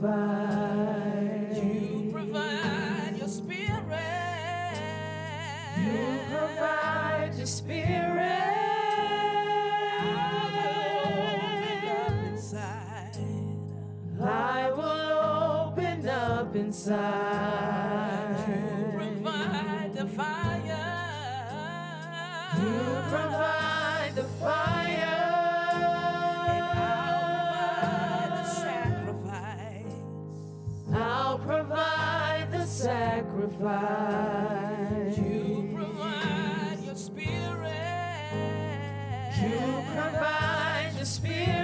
provide. You provide your spirit. You provide your spirit. I will open up inside. You provide the fire. You provide the fire. provide. You provide your spirit. You provide your spirit.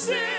sin.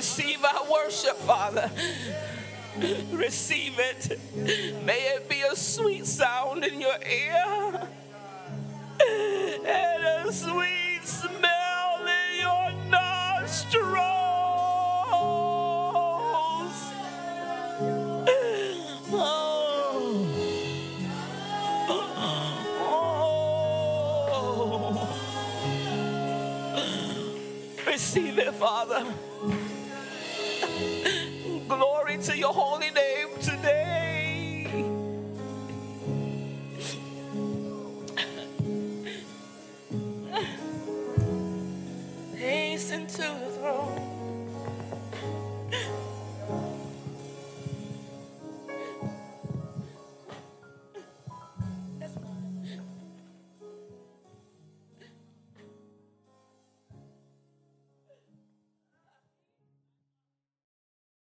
Receive our worship, Father. Receive it. May it be a sweet sound in your ear and a sweet smell in your nostrils. Oh. Oh. Receive it, Father. Glory to your holy